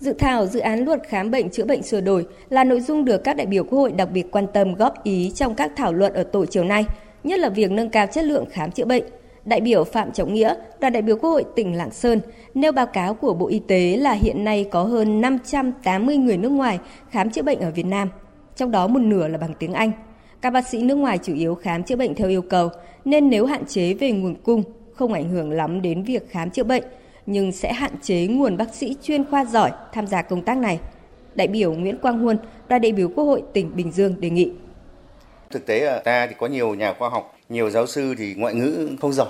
Dự thảo dự án luật khám bệnh chữa bệnh sửa đổi là nội dung được các đại biểu Quốc hội đặc biệt quan tâm góp ý trong các thảo luận ở tổ chiều nay, nhất là việc nâng cao chất lượng khám chữa bệnh. Đại biểu Phạm Trọng Nghĩa, đoàn đại biểu Quốc hội tỉnh Lạng Sơn, nêu báo cáo của Bộ Y tế là hiện nay có hơn 580 người nước ngoài khám chữa bệnh ở Việt Nam, trong đó một nửa là bằng tiếng Anh. Các bác sĩ nước ngoài chủ yếu khám chữa bệnh theo yêu cầu, nên nếu hạn chế về nguồn cung, không ảnh hưởng lắm đến việc khám chữa bệnh, nhưng sẽ hạn chế nguồn bác sĩ chuyên khoa giỏi tham gia công tác này. Đại biểu Nguyễn Quang Huân, đoàn đại biểu Quốc hội tỉnh Bình Dương đề nghị. Thực tế ở ta thì có nhiều nhà khoa học, nhiều giáo sư thì ngoại ngữ không giỏi.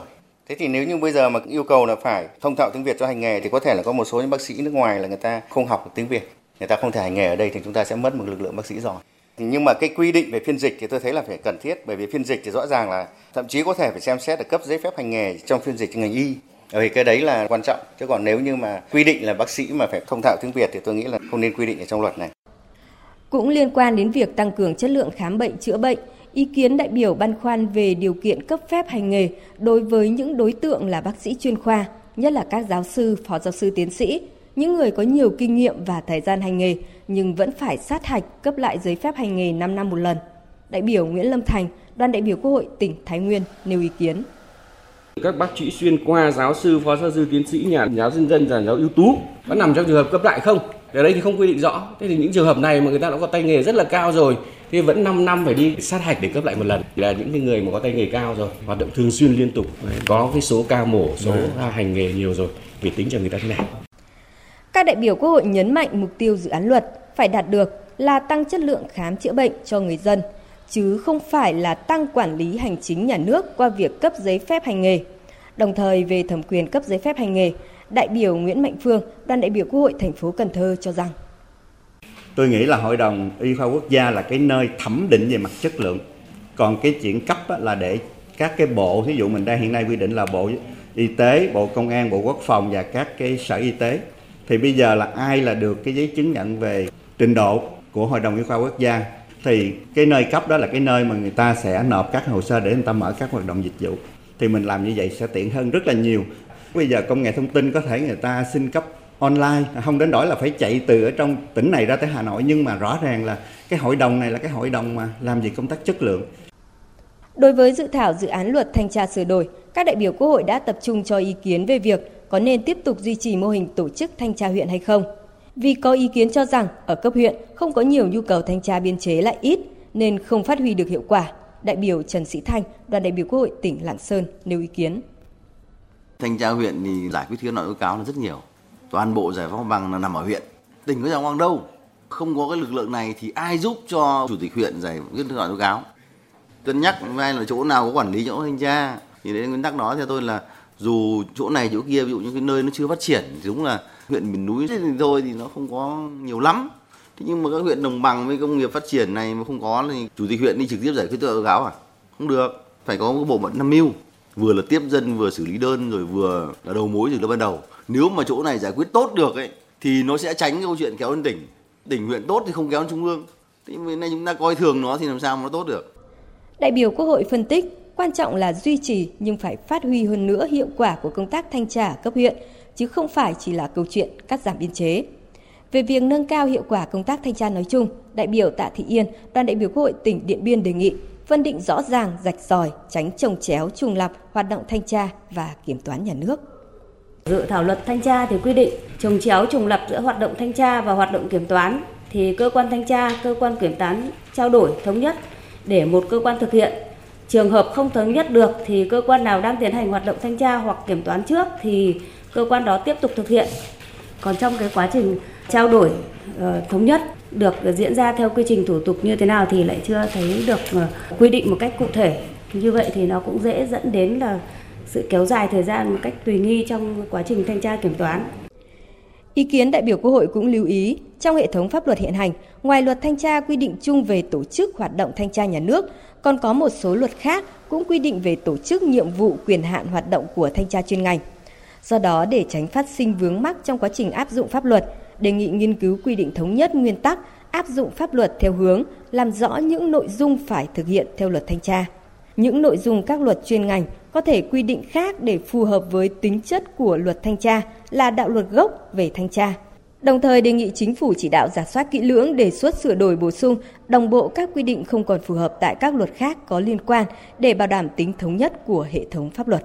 Thế thì nếu như bây giờ mà yêu cầu là phải thông thạo tiếng Việt cho hành nghề thì có thể là có một số những bác sĩ nước ngoài là người ta không học được tiếng Việt. Người ta không thể hành nghề ở đây thì chúng ta sẽ mất một lực lượng bác sĩ giỏi. Nhưng mà cái quy định về phiên dịch thì tôi thấy là phải cần thiết bởi vì phiên dịch thì rõ ràng là thậm chí có thể phải xem xét để cấp giấy phép hành nghề trong phiên dịch ngành y bởi cái đấy là quan trọng chứ còn nếu như mà quy định là bác sĩ mà phải thông thạo tiếng Việt thì tôi nghĩ là không nên quy định ở trong luật này. Cũng liên quan đến việc tăng cường chất lượng khám bệnh chữa bệnh, ý kiến đại biểu băn khoăn về điều kiện cấp phép hành nghề đối với những đối tượng là bác sĩ chuyên khoa, nhất là các giáo sư, phó giáo sư tiến sĩ, những người có nhiều kinh nghiệm và thời gian hành nghề nhưng vẫn phải sát hạch cấp lại giấy phép hành nghề 5 năm một lần. Đại biểu Nguyễn Lâm Thành, đoàn đại biểu Quốc hội tỉnh Thái Nguyên nêu ý kiến. Các bác sĩ xuyên qua giáo sư, phó giáo sư, tiến sĩ, nhà giáo dân dân, nhà giáo ưu tú có nằm trong trường hợp cấp lại không? Ở đây thì không quy định rõ. Thế thì những trường hợp này mà người ta đã có tay nghề rất là cao rồi thì vẫn 5 năm phải đi sát hạch để cấp lại một lần. Thì là những cái người mà có tay nghề cao rồi, hoạt động thường xuyên liên tục, có cái số ca mổ, số hành nghề nhiều rồi, vì tính cho người ta thế này. Các đại biểu Quốc hội nhấn mạnh mục tiêu dự án luật phải đạt được là tăng chất lượng khám chữa bệnh cho người dân, chứ không phải là tăng quản lý hành chính nhà nước qua việc cấp giấy phép hành nghề. Đồng thời về thẩm quyền cấp giấy phép hành nghề, đại biểu Nguyễn Mạnh Phương, đoàn đại biểu Quốc hội thành phố Cần Thơ cho rằng Tôi nghĩ là Hội đồng Y khoa quốc gia là cái nơi thẩm định về mặt chất lượng. Còn cái chuyện cấp là để các cái bộ, ví dụ mình đang hiện nay quy định là Bộ Y tế, Bộ Công an, Bộ Quốc phòng và các cái sở y tế. Thì bây giờ là ai là được cái giấy chứng nhận về trình độ của Hội đồng Y khoa quốc gia thì cái nơi cấp đó là cái nơi mà người ta sẽ nộp các hồ sơ để người ta mở các hoạt động dịch vụ. Thì mình làm như vậy sẽ tiện hơn rất là nhiều. Bây giờ công nghệ thông tin có thể người ta xin cấp online. Không đến đổi là phải chạy từ ở trong tỉnh này ra tới Hà Nội nhưng mà rõ ràng là cái hội đồng này là cái hội đồng mà làm gì công tác chất lượng. Đối với dự thảo dự án luật thanh tra sửa đổi, các đại biểu Quốc hội đã tập trung cho ý kiến về việc có nên tiếp tục duy trì mô hình tổ chức thanh tra huyện hay không. Vì có ý kiến cho rằng ở cấp huyện không có nhiều nhu cầu thanh tra biên chế lại ít nên không phát huy được hiệu quả. Đại biểu Trần Sĩ Thanh, đoàn đại biểu Quốc hội tỉnh Lạng Sơn nêu ý kiến. Thanh tra huyện thì giải quyết khiếu nại tố cáo là rất nhiều. Toàn bộ giải phóng bằng là nằm ở huyện. Tỉnh có giải phóng đâu? Không có cái lực lượng này thì ai giúp cho chủ tịch huyện giải quyết khiếu nại tố cáo? Cân nhắc ngay là chỗ nào có quản lý chỗ thanh tra thì đến nguyên tắc đó theo tôi là dù chỗ này chỗ kia ví dụ những cái nơi nó chưa phát triển thì đúng là huyện miền núi thì thôi thì nó không có nhiều lắm. Thế nhưng mà các huyện đồng bằng với công nghiệp phát triển này mà không có thì chủ tịch huyện đi trực tiếp giải quyết tựa gáo à? Không được. Phải có một bộ phận tham mưu. Vừa là tiếp dân vừa xử lý đơn rồi vừa là đầu mối từ lúc ban đầu. Nếu mà chỗ này giải quyết tốt được ấy thì nó sẽ tránh cái câu chuyện kéo lên tỉnh. Tỉnh huyện tốt thì không kéo lên trung ương. Thế nên chúng ta coi thường nó thì làm sao mà nó tốt được? Đại biểu Quốc hội phân tích, quan trọng là duy trì nhưng phải phát huy hơn nữa hiệu quả của công tác thanh tra cấp huyện, chứ không phải chỉ là câu chuyện cắt giảm biên chế. Về việc nâng cao hiệu quả công tác thanh tra nói chung, đại biểu Tạ Thị Yên, đoàn đại biểu Quốc hội tỉnh Điện Biên đề nghị phân định rõ ràng, rạch ròi, tránh trồng chéo, trùng lập hoạt động thanh tra và kiểm toán nhà nước. Dự thảo luật thanh tra thì quy định trồng chéo trùng lập giữa hoạt động thanh tra và hoạt động kiểm toán thì cơ quan thanh tra, cơ quan kiểm toán trao đổi thống nhất để một cơ quan thực hiện. Trường hợp không thống nhất được thì cơ quan nào đang tiến hành hoạt động thanh tra hoặc kiểm toán trước thì cơ quan đó tiếp tục thực hiện. Còn trong cái quá trình trao đổi ờ, thống nhất được diễn ra theo quy trình thủ tục như thế nào thì lại chưa thấy được ờ, quy định một cách cụ thể. Như vậy thì nó cũng dễ dẫn đến là sự kéo dài thời gian một cách tùy nghi trong quá trình thanh tra kiểm toán. Ý kiến đại biểu Quốc hội cũng lưu ý, trong hệ thống pháp luật hiện hành, ngoài luật thanh tra quy định chung về tổ chức hoạt động thanh tra nhà nước, còn có một số luật khác cũng quy định về tổ chức nhiệm vụ quyền hạn hoạt động của thanh tra chuyên ngành. Do đó, để tránh phát sinh vướng mắc trong quá trình áp dụng pháp luật, đề nghị nghiên cứu quy định thống nhất nguyên tắc áp dụng pháp luật theo hướng làm rõ những nội dung phải thực hiện theo luật thanh tra. Những nội dung các luật chuyên ngành có thể quy định khác để phù hợp với tính chất của luật thanh tra là đạo luật gốc về thanh tra. Đồng thời đề nghị chính phủ chỉ đạo giả soát kỹ lưỡng đề xuất sửa đổi bổ sung, đồng bộ các quy định không còn phù hợp tại các luật khác có liên quan để bảo đảm tính thống nhất của hệ thống pháp luật.